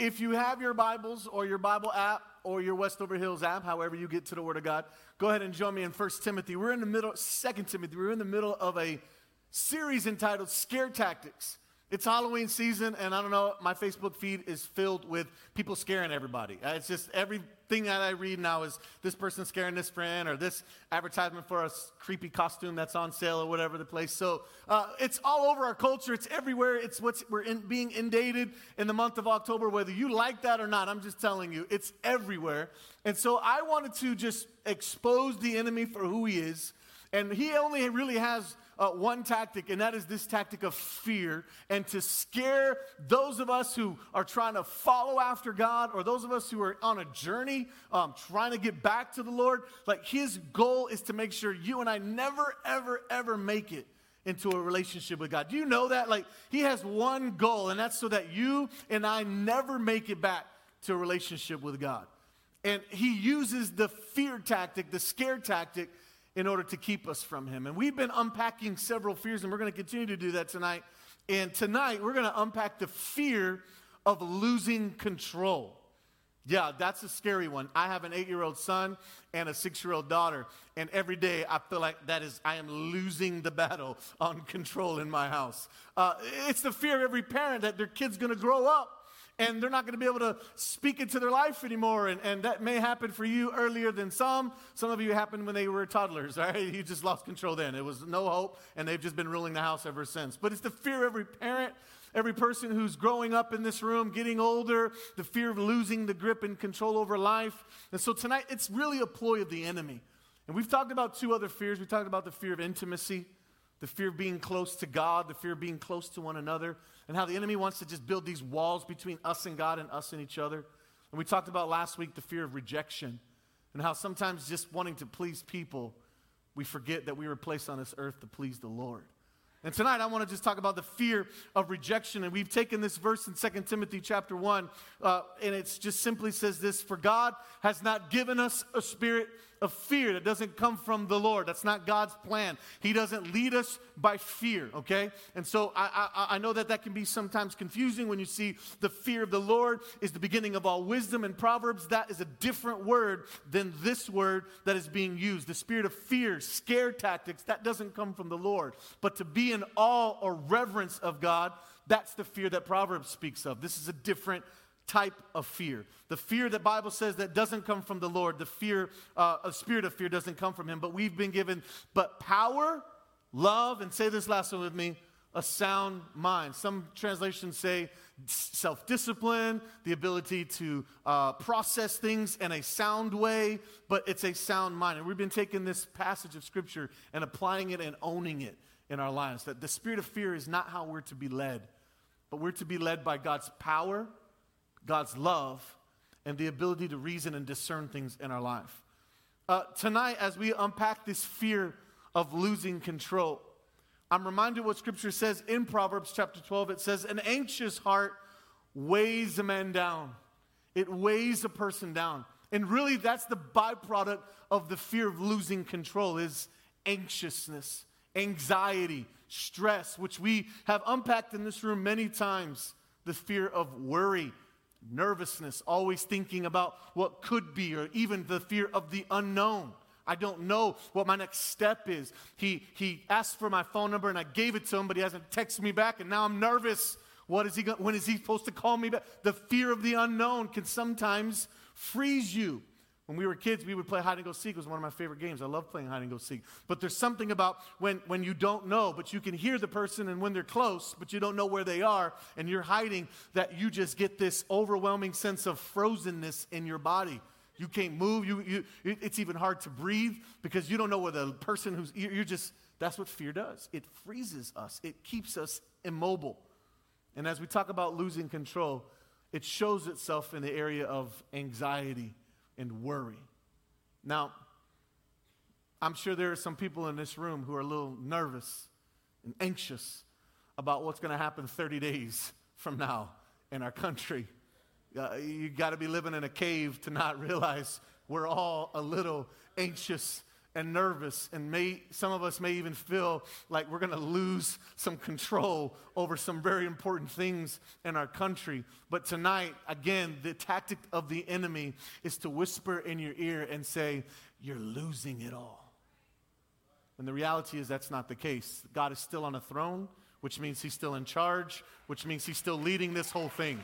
if you have your Bibles or your Bible app or your Westover Hills app, however you get to the Word of God, go ahead and join me in 1 Timothy. We're in the middle, 2 Timothy, we're in the middle of a series entitled Scare Tactics. It's Halloween season, and I don't know, my Facebook feed is filled with people scaring everybody. Uh, It's just everything that I read now is this person scaring this friend, or this advertisement for a creepy costume that's on sale, or whatever the place. So uh, it's all over our culture. It's everywhere. It's what's we're in, being inundated in the month of October, whether you like that or not. I'm just telling you, it's everywhere. And so I wanted to just expose the enemy for who he is, and he only really has uh, one tactic, and that is this tactic of fear, and to scare those of us who are trying to follow after God, or those of us who are on a journey um, trying to get back to the Lord. Like his goal is to make sure you and I never, ever, ever make it into a relationship with God. Do you know that? Like he has one goal, and that's so that you and I never make it back to a relationship with God. And he uses the fear tactic, the scare tactic, in order to keep us from him. And we've been unpacking several fears, and we're going to continue to do that tonight. And tonight, we're going to unpack the fear of losing control. Yeah, that's a scary one. I have an eight year old son and a six year old daughter, and every day I feel like that is, I am losing the battle on control in my house. Uh, it's the fear of every parent that their kid's gonna grow up and they're not going to be able to speak into their life anymore. And, and that may happen for you earlier than some. Some of you happened when they were toddlers, all right? You just lost control then. It was no hope, and they've just been ruling the house ever since. But it's the fear of every parent, every person who's growing up in this room, getting older, the fear of losing the grip and control over life. And so tonight, it's really a ploy of the enemy. And we've talked about two other fears. We talked about the fear of intimacy the fear of being close to God, the fear of being close to one another, and how the enemy wants to just build these walls between us and God and us and each other. And we talked about last week the fear of rejection, and how sometimes just wanting to please people, we forget that we were placed on this earth to please the Lord. And tonight I want to just talk about the fear of rejection. And we've taken this verse in 2 Timothy chapter 1, uh, and it just simply says this For God has not given us a spirit of fear that doesn't come from the Lord. That's not God's plan. He doesn't lead us by fear, okay? And so I, I, I know that that can be sometimes confusing when you see the fear of the Lord is the beginning of all wisdom. In Proverbs, that is a different word than this word that is being used. The spirit of fear, scare tactics, that doesn't come from the Lord. But to be in awe or reverence of God, that's the fear that Proverbs speaks of. This is a different type of fear. The fear that Bible says that doesn't come from the Lord. The fear, uh, a spirit of fear doesn't come from Him. But we've been given, but power, love, and say this last one with me, a sound mind. Some translations say self discipline, the ability to uh, process things in a sound way, but it's a sound mind. And we've been taking this passage of Scripture and applying it and owning it in our lives. That the spirit of fear is not how we're to be led, but we're to be led by God's power, God's love, and the ability to reason and discern things in our life. Uh, tonight, as we unpack this fear of losing control, I'm reminded what Scripture says in Proverbs chapter 12. It says, An anxious heart weighs a man down, it weighs a person down. And really, that's the byproduct of the fear of losing control is anxiousness, anxiety, stress, which we have unpacked in this room many times. The fear of worry, nervousness, always thinking about what could be, or even the fear of the unknown. I don't know what my next step is. He, he asked for my phone number and I gave it to him, but he hasn't texted me back, and now I'm nervous. What is he go- when is he supposed to call me back? The fear of the unknown can sometimes freeze you. When we were kids, we would play hide and go seek. It was one of my favorite games. I love playing hide and go seek. But there's something about when, when you don't know, but you can hear the person, and when they're close, but you don't know where they are, and you're hiding, that you just get this overwhelming sense of frozenness in your body. You can't move. You, you, it's even hard to breathe because you don't know where the person who's, you're just, that's what fear does. It freezes us, it keeps us immobile. And as we talk about losing control, it shows itself in the area of anxiety and worry. Now, I'm sure there are some people in this room who are a little nervous and anxious about what's going to happen 30 days from now in our country. Uh, you got to be living in a cave to not realize we're all a little anxious and nervous, and may, some of us may even feel like we're going to lose some control over some very important things in our country. But tonight, again, the tactic of the enemy is to whisper in your ear and say, You're losing it all. And the reality is that's not the case. God is still on a throne, which means he's still in charge, which means he's still leading this whole thing.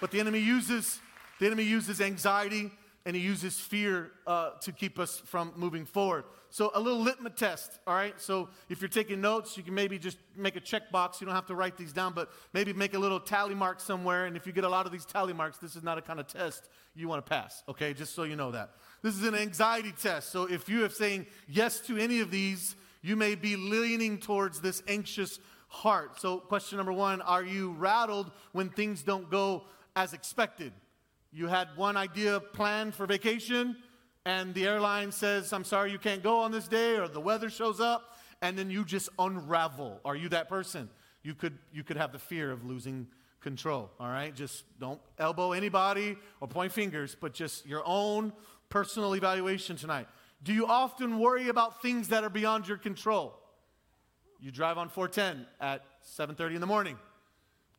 But the enemy uses the enemy uses anxiety and he uses fear uh, to keep us from moving forward. So, a little litmus test, all right? So, if you're taking notes, you can maybe just make a checkbox. You don't have to write these down, but maybe make a little tally mark somewhere. And if you get a lot of these tally marks, this is not a kind of test you want to pass, okay? Just so you know that. This is an anxiety test. So, if you are saying yes to any of these, you may be leaning towards this anxious heart. So, question number one Are you rattled when things don't go as expected? You had one idea planned for vacation, and the airline says, I'm sorry, you can't go on this day, or the weather shows up, and then you just unravel. Are you that person? You could, you could have the fear of losing control, all right? Just don't elbow anybody or point fingers, but just your own personal evaluation tonight. Do you often worry about things that are beyond your control? You drive on 410 at 7:30 in the morning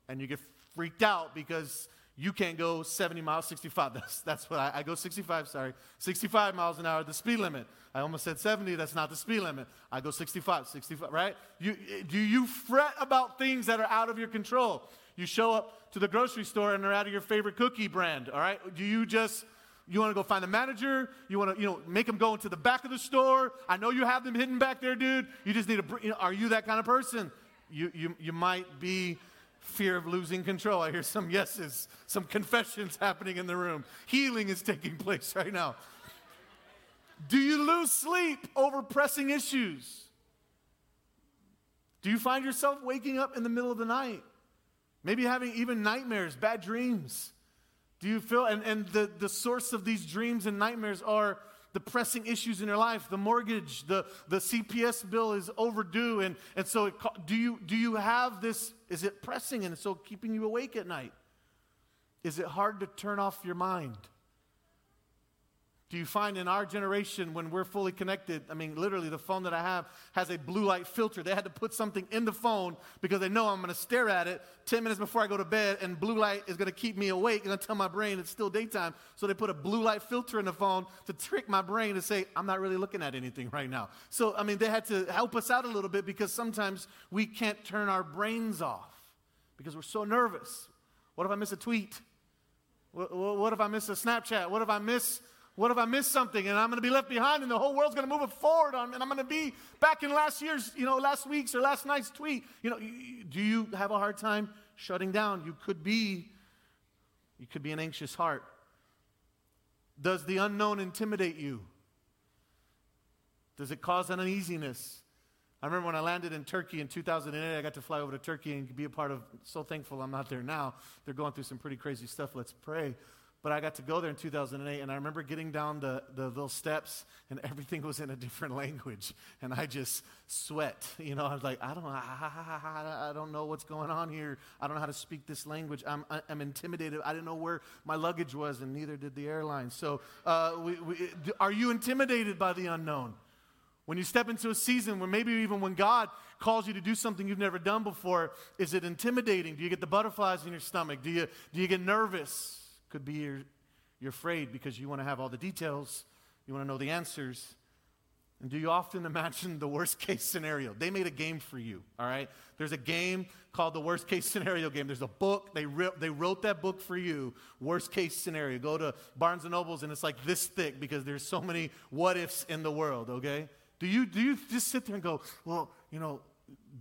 and you get freaked out because you can't go 70 miles, 65. That's, that's what I, I, go 65, sorry. 65 miles an hour, the speed limit. I almost said 70, that's not the speed limit. I go 65, 65, right? You, do you fret about things that are out of your control? You show up to the grocery store and they're out of your favorite cookie brand, all right? Do you just, you want to go find the manager? You want to, you know, make them go into the back of the store? I know you have them hidden back there, dude. You just need to, you know, are you that kind of person? You, you, you might be fear of losing control. I hear some yeses, some confessions happening in the room. Healing is taking place right now. Do you lose sleep over pressing issues? Do you find yourself waking up in the middle of the night? Maybe having even nightmares, bad dreams. Do you feel, and, and the, the source of these dreams and nightmares are the pressing issues in your life, the mortgage, the, the CPS bill is overdue. And, and so, it, do, you, do you have this? Is it pressing and so keeping you awake at night? Is it hard to turn off your mind? Do you find in our generation when we're fully connected? I mean, literally, the phone that I have has a blue light filter. They had to put something in the phone because they know I'm going to stare at it 10 minutes before I go to bed, and blue light is going to keep me awake and tell my brain it's still daytime. So they put a blue light filter in the phone to trick my brain to say, I'm not really looking at anything right now. So, I mean, they had to help us out a little bit because sometimes we can't turn our brains off because we're so nervous. What if I miss a tweet? What if I miss a Snapchat? What if I miss what if I miss something and I'm going to be left behind and the whole world's going to move forward on, and I'm going to be back in last year's, you know, last week's or last night's tweet? You know, do you have a hard time shutting down? You could be, you could be an anxious heart. Does the unknown intimidate you? Does it cause an uneasiness? I remember when I landed in Turkey in 2008, I got to fly over to Turkey and be a part of, so thankful I'm not there now. They're going through some pretty crazy stuff. Let's pray. But I got to go there in 2008, and I remember getting down the, the little steps, and everything was in a different language. And I just sweat. You know, I was like, I don't, I, I don't know what's going on here. I don't know how to speak this language. I'm, I'm intimidated. I didn't know where my luggage was, and neither did the airline. So, uh, we, we, are you intimidated by the unknown? When you step into a season where maybe even when God calls you to do something you've never done before, is it intimidating? Do you get the butterflies in your stomach? Do you, do you get nervous? Could be you're, you're afraid because you want to have all the details, you want to know the answers. And do you often imagine the worst case scenario? They made a game for you, all right? There's a game called the worst case scenario game. There's a book, they, ri- they wrote that book for you, worst case scenario. Go to Barnes and Nobles and it's like this thick because there's so many what ifs in the world, okay? Do you, do you just sit there and go, well, you know,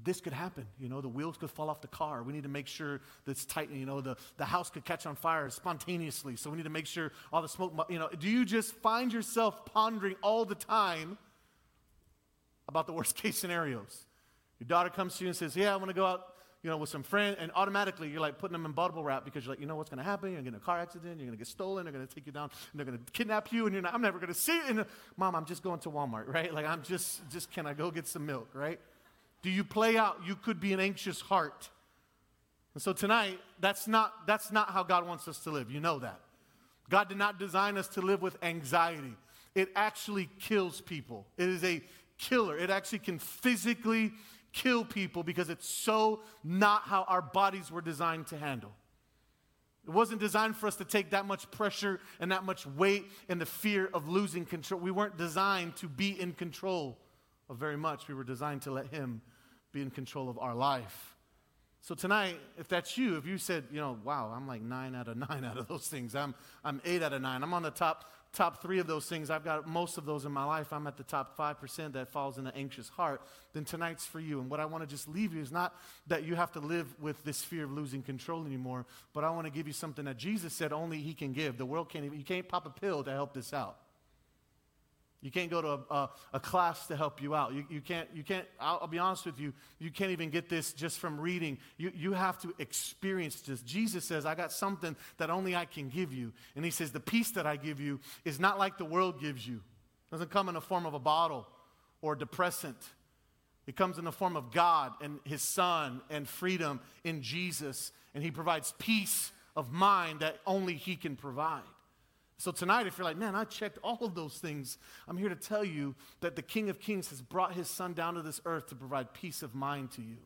this could happen. You know, the wheels could fall off the car. We need to make sure that's tight. You know, the, the house could catch on fire spontaneously. So we need to make sure all the smoke, you know, do you just find yourself pondering all the time about the worst case scenarios? Your daughter comes to you and says, Yeah, I want to go out, you know, with some friends. And automatically you're like putting them in bubble wrap because you're like, you know what's going to happen? You're going to get a car accident. You're going to get stolen. They're going to take you down. And they're going to kidnap you. And you're not, I'm never going to see it. And, Mom, I'm just going to Walmart, right? Like, I'm just, just, can I go get some milk, right? Do you play out? You could be an anxious heart. And so tonight, that's not, that's not how God wants us to live. You know that. God did not design us to live with anxiety. it actually kills people. It is a killer. It actually can physically kill people because it's so not how our bodies were designed to handle. It wasn't designed for us to take that much pressure and that much weight and the fear of losing control. We weren't designed to be in control of very much. We were designed to let Him be in control of our life. So tonight, if that's you, if you said, you know, wow, I'm like nine out of nine out of those things, I'm, I'm eight out of nine, I'm on the top top three of those things, I've got most of those in my life. I'm at the top 5% that falls in the anxious heart. Then tonight's for you. And what I want to just leave you is not that you have to live with this fear of losing control anymore, but I want to give you something that Jesus said only He can give. The world can't even, you can't pop a pill to help this out. You can't go to a, a, a, class to help you out. You, you can't, you can't I'll, I'll, be honest with you, you can't even get this just from reading. You, you have to experience this. Jesus says, I got something that only I can give you. And he says, the peace that I give you is not like the world gives you. It doesn't come in the form of a bottle or a depressant. It comes in the form of God and his son and freedom in Jesus. And he provides peace of mind that only he can provide. So tonight, if you're like, man, I checked all of those things, I'm here to tell you that the King of Kings has brought his son down to this earth to provide peace of mind to you.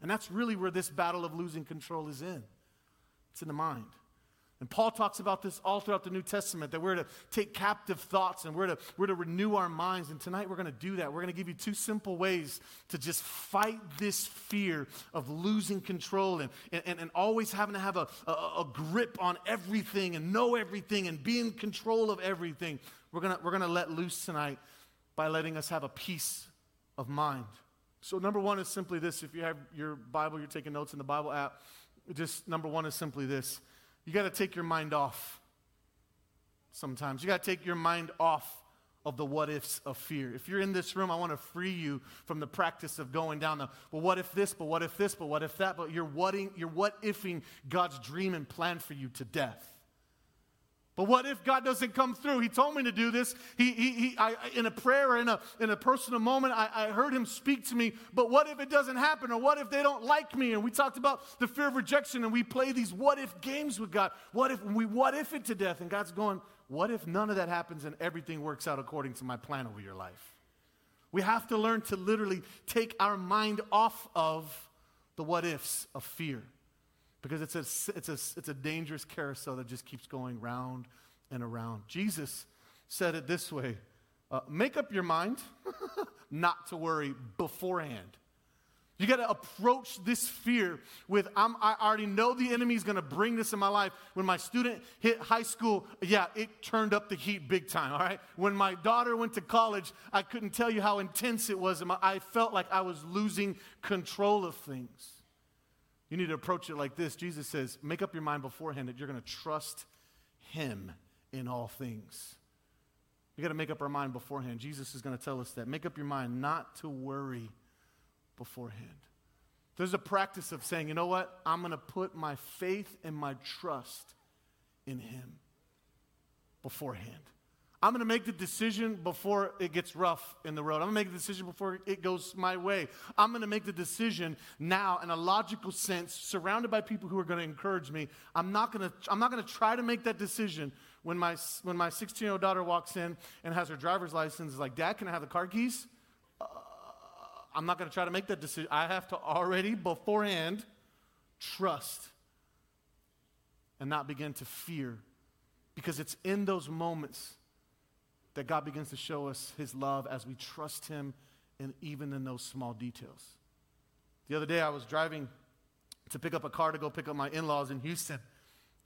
And that's really where this battle of losing control is in. It's in the mind. And Paul talks about this all throughout the New Testament that we're to take captive thoughts and we're to, we're to renew our minds. And tonight we're going to do that. We're going to give you two simple ways to just fight this fear of losing control and, and, and always having to have a, a, a grip on everything and know everything and be in control of everything. We're going we're going to let loose tonight by letting us have a peace of mind. So, number one is simply this. If you have your Bible, you're taking notes in the Bible app, just number one is simply this you got to take your mind off sometimes. You got to take your mind off of the what ifs of fear. If you're in this room, I want to free you from the practice of going down the, well, what if this, but what if this, but what if that, but you're, whating, you're what ifing God's dream and plan for you to death. But what if God doesn't come through? He told me to do this. He, he, he I, in a prayer in a, in a personal moment, I, I heard him speak to me. But what if it doesn't happen? Or what if they don't like me? And we talked about the fear of rejection and we play these what if games with God. What if we what if it to death? And God's going, what if none of that happens and everything works out according to my plan over your life? We have to learn to literally take our mind off of the what ifs of fear because it's a, it's, a, it's a dangerous carousel that just keeps going round and around. Jesus said it this way uh, make up your mind not to worry beforehand. You got to approach this fear with I'm, i already know the enemy is going to bring this in my life. When my student hit high school, yeah, it turned up the heat big time, all right? When my daughter went to college, I couldn't tell you how intense it was. I felt like I was losing control of things. You need to approach it like this. Jesus says, make up your mind beforehand that you're going to trust Him in all things. We got to make up our mind beforehand. Jesus is going to tell us that. Make up your mind not to worry beforehand. There's a practice of saying, you know what? I'm going to put my faith and my trust in Him beforehand. I'm going to make the decision before it gets rough in the road. I'm going to make the decision before it goes my way. I'm going to make the decision now in a logical sense, surrounded by people who are going to encourage me. I'm not going to, I'm not going to try to make that decision when my, when my 16 year old daughter walks in and has her driver's license, is like, Dad, can I have the car keys? Uh, I'm not going to try to make that decision. I have to already beforehand trust and not begin to fear because it's in those moments that God begins to show us his love as we trust him and even in those small details. The other day I was driving to pick up a car to go pick up my in-laws in Houston.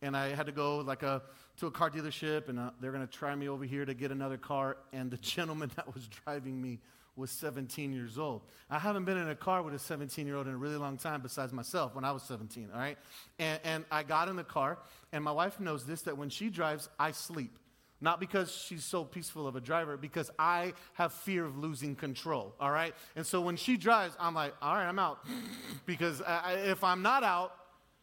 And I had to go like a, to a car dealership, and uh, they're going to try me over here to get another car. And the gentleman that was driving me was 17 years old. I haven't been in a car with a 17 year old in a really long time besides myself when I was 17, all right? And, and I got in the car, and my wife knows this that when she drives, I sleep. Not because she's so peaceful of a driver, because I have fear of losing control, all right? And so when she drives, I'm like, all right, I'm out. because I, if I'm not out,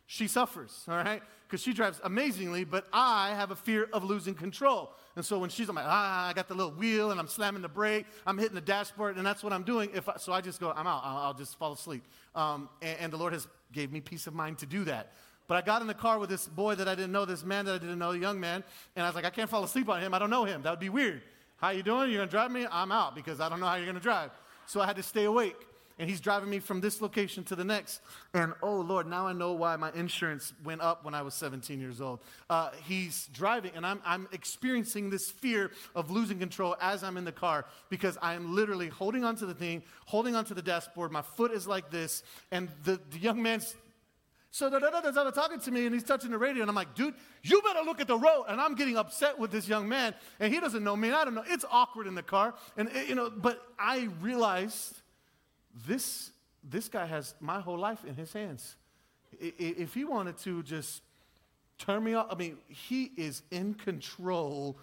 she suffers, all right? Because she drives amazingly, but I have a fear of losing control. And so when she's, I'm like, ah, I got the little wheel and I'm slamming the brake, I'm hitting the dashboard, and that's what I'm doing. If I, so I just go, I'm out, I'll, I'll just fall asleep. Um, and, and the Lord has gave me peace of mind to do that. But I got in the car with this boy that I didn't know, this man that I didn't know, young man, and I was like, I can't fall asleep on him. I don't know him. That would be weird. How you doing? You're gonna drive me? I'm out because I don't know how you're gonna drive. So I had to stay awake. And he's driving me from this location to the next. And oh Lord, now I know why my insurance went up when I was 17 years old. Uh, he's driving, and I'm, I'm experiencing this fear of losing control as I'm in the car because I am literally holding onto the thing, holding onto the dashboard. My foot is like this, and the, the young man's so the other started talking to me and he's touching the radio and I'm like, dude, you better look at the road. And I'm getting upset with this young man and he doesn't know me and I don't know. It's awkward in the car. And, eh, you know, but I realized this, this guy has my whole life in his hands. If he wanted to just turn me off, I mean, he is in control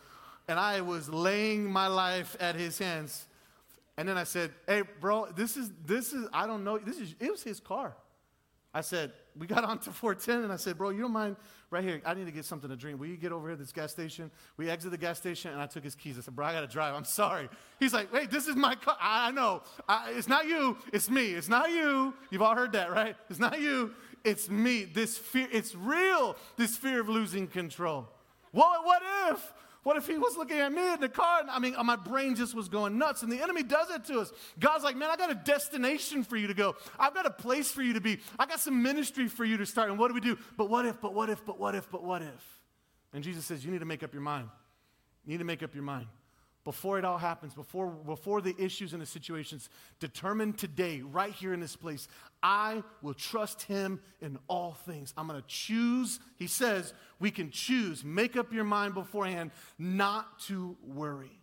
and I was laying my life at his hands. And then I said, hey, bro, this is, this is, I don't know, this is, it was his car. I said, we got on to 410 and I said, bro, you don't mind right here? I need to get something to drink. Will you get over here to this gas station? We exit the gas station and I took his keys. I said, bro, I got to drive. I'm sorry. He's like, wait, this is my car. I, know. I, it's not you. It's me. It's not you. You've all heard that, right? It's not you. It's me. This fear, it's real, this fear of losing control. What, what if? What if he was looking at me in the car? And, I mean, my brain just was going nuts. And the enemy does it to us. God's like, man, I got a destination for you to go. I've got a place for you to be. I got some ministry for you to start. And what do we do? But what if, but what if, but what if, but what if? And Jesus says, you need to make up your mind. You need to make up your mind before it all happens, before, before the issues and the situations, determine today, right here in this place, I will trust him in all things. I'm going to choose, he says, we can choose, make up your mind beforehand not to worry.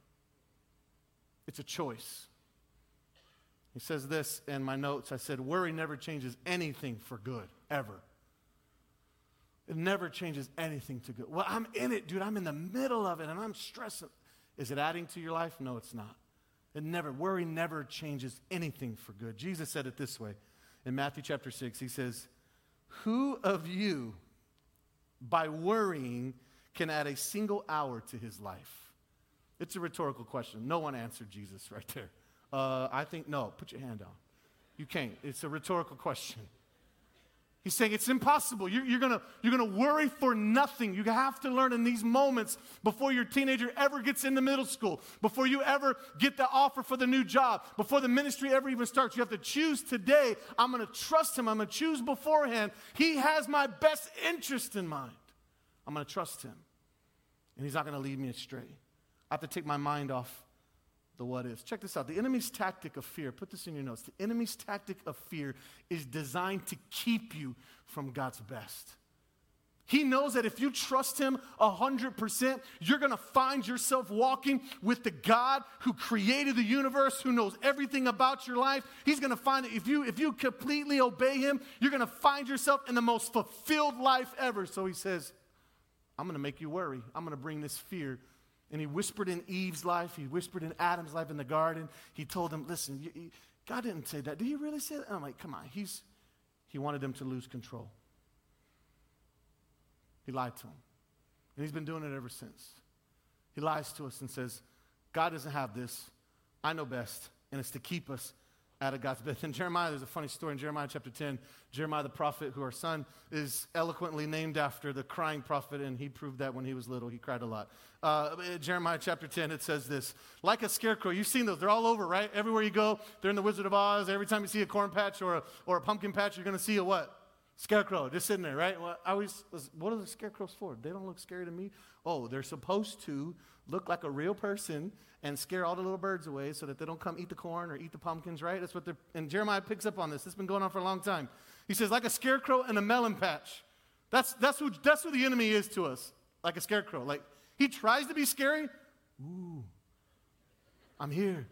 It's a choice. He says this in my notes. I said, worry never changes anything for good, ever. It never changes anything to good. Well, I'm in it, dude. I'm in the middle of it and I'm stressing. Is it adding to your life? No, it's not. It never, worry never changes anything for good. Jesus said it this way in Matthew chapter 6. He says, Who of you, by worrying, can add a single hour to his life? It's a rhetorical question. No one answered Jesus right there. Uh, I think, no, put your hand down. You can't. It's a rhetorical question. He's saying it's impossible. You're, you're going you're gonna worry for nothing. You have to learn in these moments before your teenager ever gets into middle school, before you ever get the offer for the new job, before the ministry ever even starts. You have to choose today. I'm going to trust him. I'm going to choose beforehand. He has my best interest in mind. I'm going to trust him. And he's not going to lead me astray. I have to take my mind off the what ifs. Check this out. The enemy's tactic of fear, put this in your notes. The enemy's tactic of fear is designed to keep you from God's best. He knows that if you trust Him 100%, you're going to find yourself walking with the God who created the universe, who knows everything about your life. He's going to find that if you, if you completely obey Him, you're going to find yourself in the most fulfilled life ever. So He says, I'm going to make you worry. I'm going to bring this fear and he whispered in Eve's life, he whispered in Adam's life in the garden. He told them, listen, you, you, God didn't say that. Did he really say that? And I'm like, come on. He's, he wanted them to lose control. He lied to them. And he's been doing it ever since. He lies to us and says, God doesn't have this. I know best. And it's to keep us out of God's best. In Jeremiah, there's a funny story in Jeremiah chapter 10. Jeremiah, the prophet, who our son is eloquently named after the crying prophet, and he proved that when he was little. He cried a lot. Uh, Jeremiah chapter 10, it says this Like a scarecrow, you've seen those, they're all over, right? Everywhere you go, they're in the Wizard of Oz. Every time you see a corn patch or a, or a pumpkin patch, you're going to see a what? Scarecrow, just sitting there, right? Well, I always, what are the scarecrows for? They don't look scary to me. Oh, they're supposed to look like a real person and scare all the little birds away so that they don't come eat the corn or eat the pumpkins, right? That's what they're, and Jeremiah picks up on this. It's been going on for a long time. He says, like a scarecrow in a melon patch. That's, that's, who, that's who the enemy is to us, like a scarecrow. Like, he tries to be scary. Ooh, I'm here.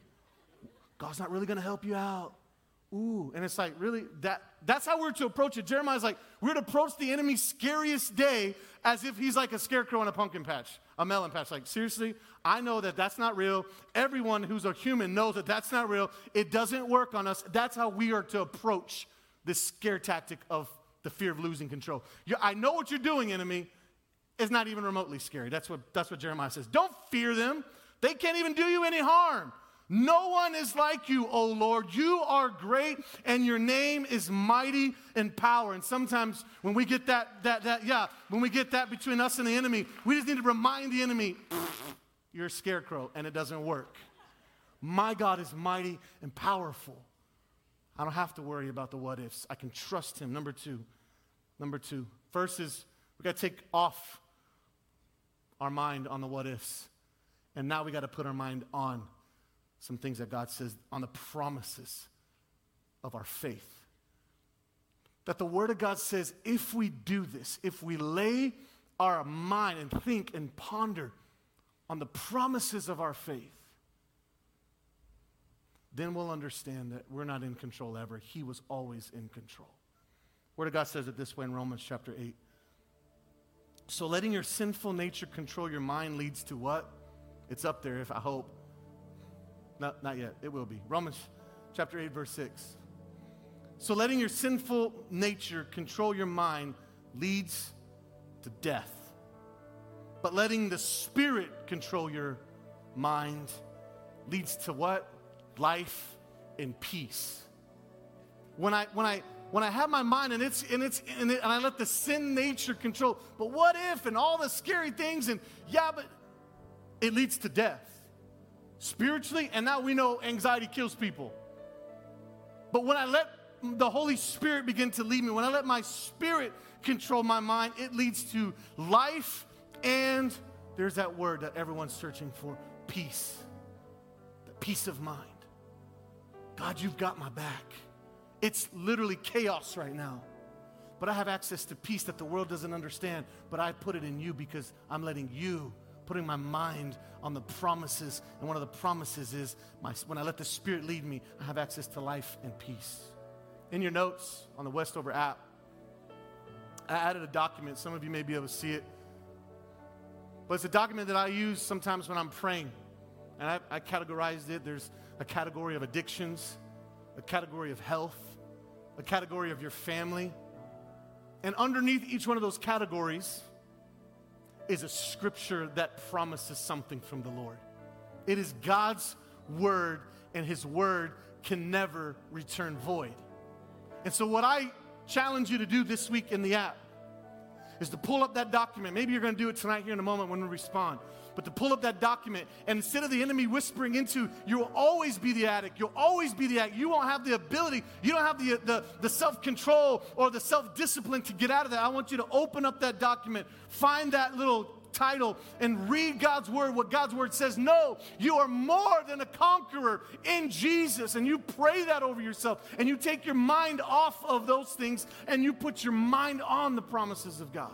God's not really going to help you out. Ooh, and it's like, really? That, that's how we're to approach it. Jeremiah's like, we're to approach the enemy's scariest day as if he's like a scarecrow in a pumpkin patch, a melon patch. Like, seriously? I know that that's not real. Everyone who's a human knows that that's not real. It doesn't work on us. That's how we are to approach this scare tactic of the fear of losing control. You, I know what you're doing, enemy. It's not even remotely scary. That's what, that's what Jeremiah says. Don't fear them. They can't even do you any harm. No one is like you, O Lord. You are great and your name is mighty in power. And sometimes when we get that, that, that, yeah, when we get that between us and the enemy, we just need to remind the enemy, you're a scarecrow and it doesn't work. My God is mighty and powerful. I don't have to worry about the what ifs. I can trust Him. Number two. Number two. First is we got to take off our mind on the what ifs. And now we got to put our mind on some things that God says, on the promises of our faith. That the Word of God says, if we do this, if we lay our mind and think and ponder on the promises of our faith, then we'll understand that we're not in control ever. He was always in control. Word of God says it this way in Romans chapter 8. So letting your sinful nature control your mind leads to what? It's up there, if I hope. Not, not yet. It will be. Romans chapter 8, verse 6. So letting your sinful nature control your mind leads to death. But letting the Spirit control your mind leads to what? Life and peace. When I, when I, when I have my mind and it's and it's and, it, and, I let the sin nature control. But what if and all the scary things and yeah, but it leads to death spiritually, and now we know anxiety kills people. But when I let the Holy Spirit begin to lead me, when I let my spirit control my mind, it leads to life and there's that word that everyone's searching for peace. The peace of mind. God, you've got my back. It's literally chaos right now. But I have access to peace that the world doesn't understand. But I put it in you because I'm letting you, putting my mind on the promises. And one of the promises is my, when I let the Spirit lead me, I have access to life and peace. In your notes on the Westover app, I added a document. Some of you may be able to see it. But it's a document that I use sometimes when I'm praying. And I, I categorized it. There's a category of addictions, a category of health, a category of your family. And underneath each one of those categories is a scripture that promises something from the Lord. It is God's word, and his word can never return void. And so, what I challenge you to do this week in the app is to pull up that document. Maybe you're going to do it tonight here in a moment when we respond. But to pull up that document and instead of the enemy whispering into you will always be the addict. You'll always be the addict. You won't have the ability. You don't have the, the, the self-control or the self-discipline to get out of that i want you to open up that document. Find that little title and read God's word, what God's word says. No, you are more than a conqueror in Jesus. And you pray that over yourself and you take your mind off of those things and you put your mind on the promises of God.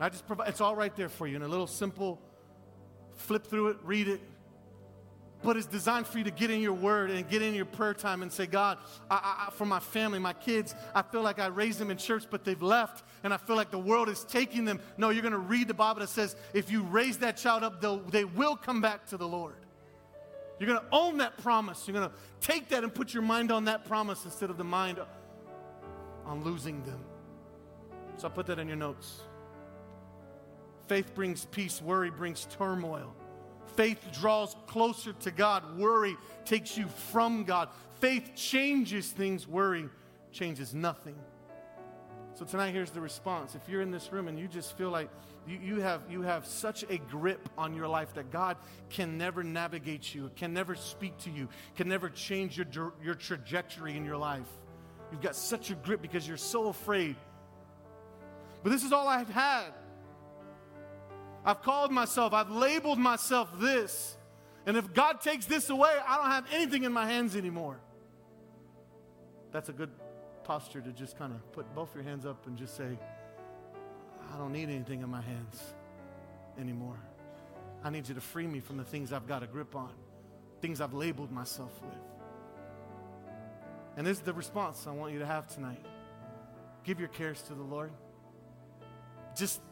I just provide, it's all right there for you in a little simple flip through it, read it. But it's designed for you to get in your word and get in your prayer time and say, God, I, I, for my family, my kids, I feel like I raised them in church, but they've left, and I feel like the world is taking them. No, you're going to read the Bible that says, if you raise that child up, they will come back to the Lord. You're going to own that promise. You're going to take that and put your mind on that promise instead of the mind on losing them. So I put that in your notes. Faith brings peace, worry brings turmoil. Faith draws closer to God, worry takes you from God. Faith changes things, worry changes nothing. So tonight here's the response. If you're in this room and you just feel like you, you, have, you have such a grip on your life that God can never navigate you, can never speak to you, can never change your, your trajectory in your life. You've got such a grip because you're so afraid. But this is all I've had. I've called myself, I've labeled myself this. And if God takes this away, I don't have anything in my hands anymore. That's a good posture to just kind of put both your hands up and just say, I don't need anything in my hands anymore. I need you to free me from the things I've got a grip on, things I've labeled myself with. And this is the response I want you to have tonight. Give your cares to the Lord. Just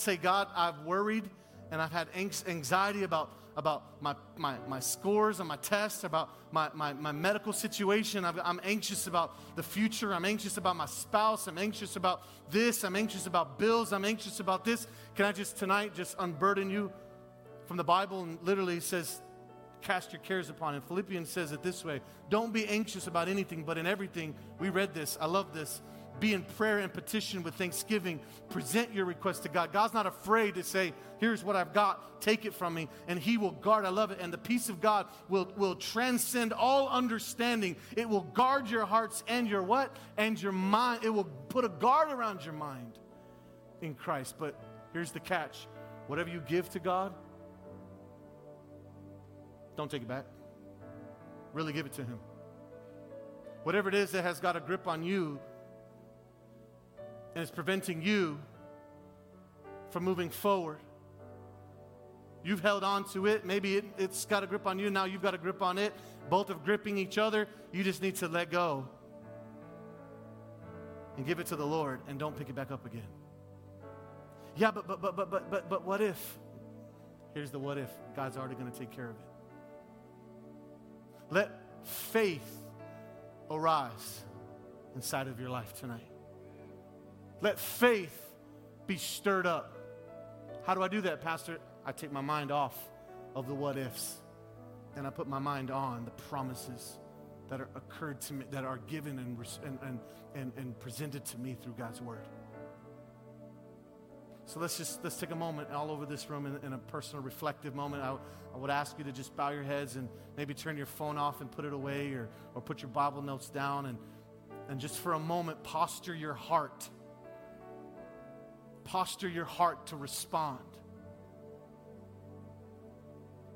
say, God, I've worried and I've had anxiety about, about my, my, my scores and my tests, about my, my, my medical situation. i am anxious about the future. I'm anxious about my spouse. I'm anxious about this. I'm anxious about bills. I'm anxious about this. Can I just tonight just unburden you from the Bible? And literally says, cast your cares upon him. Philippians says it this way Don't be anxious about anything, but in everything, we read this. I love this be in prayer and petition with thanksgiving. Present your request to God. God's not afraid to say, Here's what I've got, take it from me, and He will guard. I love it. And the peace of God will, will transcend all understanding. It will guard your hearts and your what? And your mind. It will put a guard around your mind in Christ. But here's the catch whatever you give to God, don't take it back. Really give it to Him. Whatever it is that has got a grip on you and it's preventing you from moving forward. You've held on to it. Maybe it, has got a grip on you. Now you've got a grip on it. Both of gripping each other. You just need to let go and give it to the Lord and don't pick it back up again. Yeah, but but but but but but but what if? Here's the what if. God's already going to take care of it. Let faith arise inside of your life tonight. Let faith be stirred up. How do I do that, Pastor? I take my mind off of the what ifs and I put my mind on the promises that are occurred to me, that are given and, and, and, and, presented to me through God's word. So let's just let's take a moment all over this room in, in a personal reflective moment. I, I, would ask you to just bow your heads and maybe turn your phone off and put it away or, or put your Bible notes down and, and just for a moment posture your heart. Posture your heart to respond.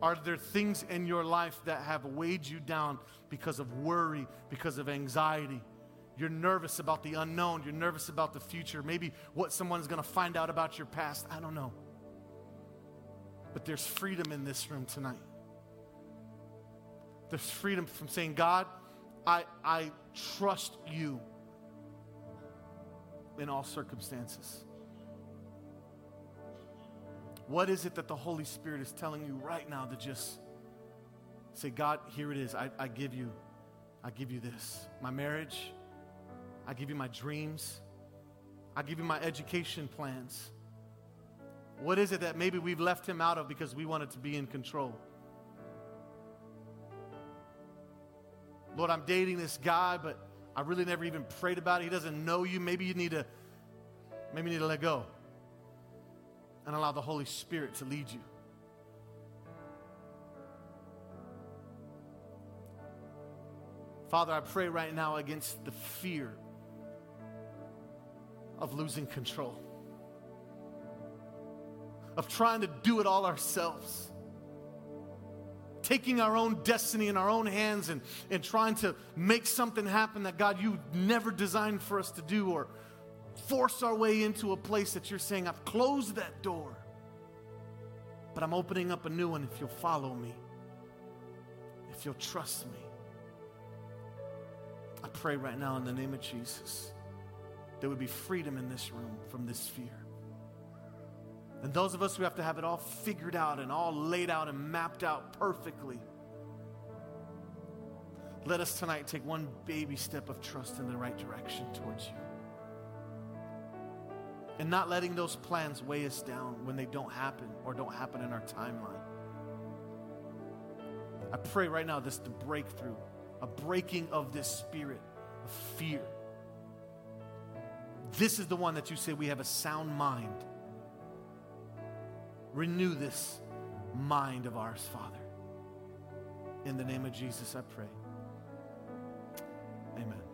Are there things in your life that have weighed you down because of worry, because of anxiety? You're nervous about the unknown. You're nervous about the future. Maybe what someone's going to find out about your past. I don't know. But there's freedom in this room tonight. There's freedom from saying, God, I, I trust you in all circumstances. What is it that the Holy Spirit is telling you right now to just say, God, here it is. I, I give you, I give you this. My marriage, I give you my dreams. I give you my education plans. What is it that maybe we've left him out of because we wanted to be in control? Lord, I'm dating this guy, but I really never even prayed about it. He doesn't know you. Maybe you need to maybe you need to let go and allow the Holy Spirit to lead you. Father, I pray right now against the fear of losing control, of trying to do it all ourselves, taking our own destiny in our own hands and, and trying to make something happen that God, you never designed for us to do, or force our way into a place that you're saying, I've closed that door, but I'm opening up a new one if you'll follow me, if you'll trust me. I pray right now in the name of Jesus there would be freedom in this room from this fear. And those of us who have to have it all figured out and all laid out and mapped out perfectly, let us tonight take one baby step of trust in the right direction towards you. And not letting those plans weigh us down when they don't happen or don't happen in our timeline. I pray right now this the breakthrough, a breaking of this spirit of fear this is the one that you say we have a sound mind. Renew this mind of ours, Father. In the name of Jesus, I pray. Amen.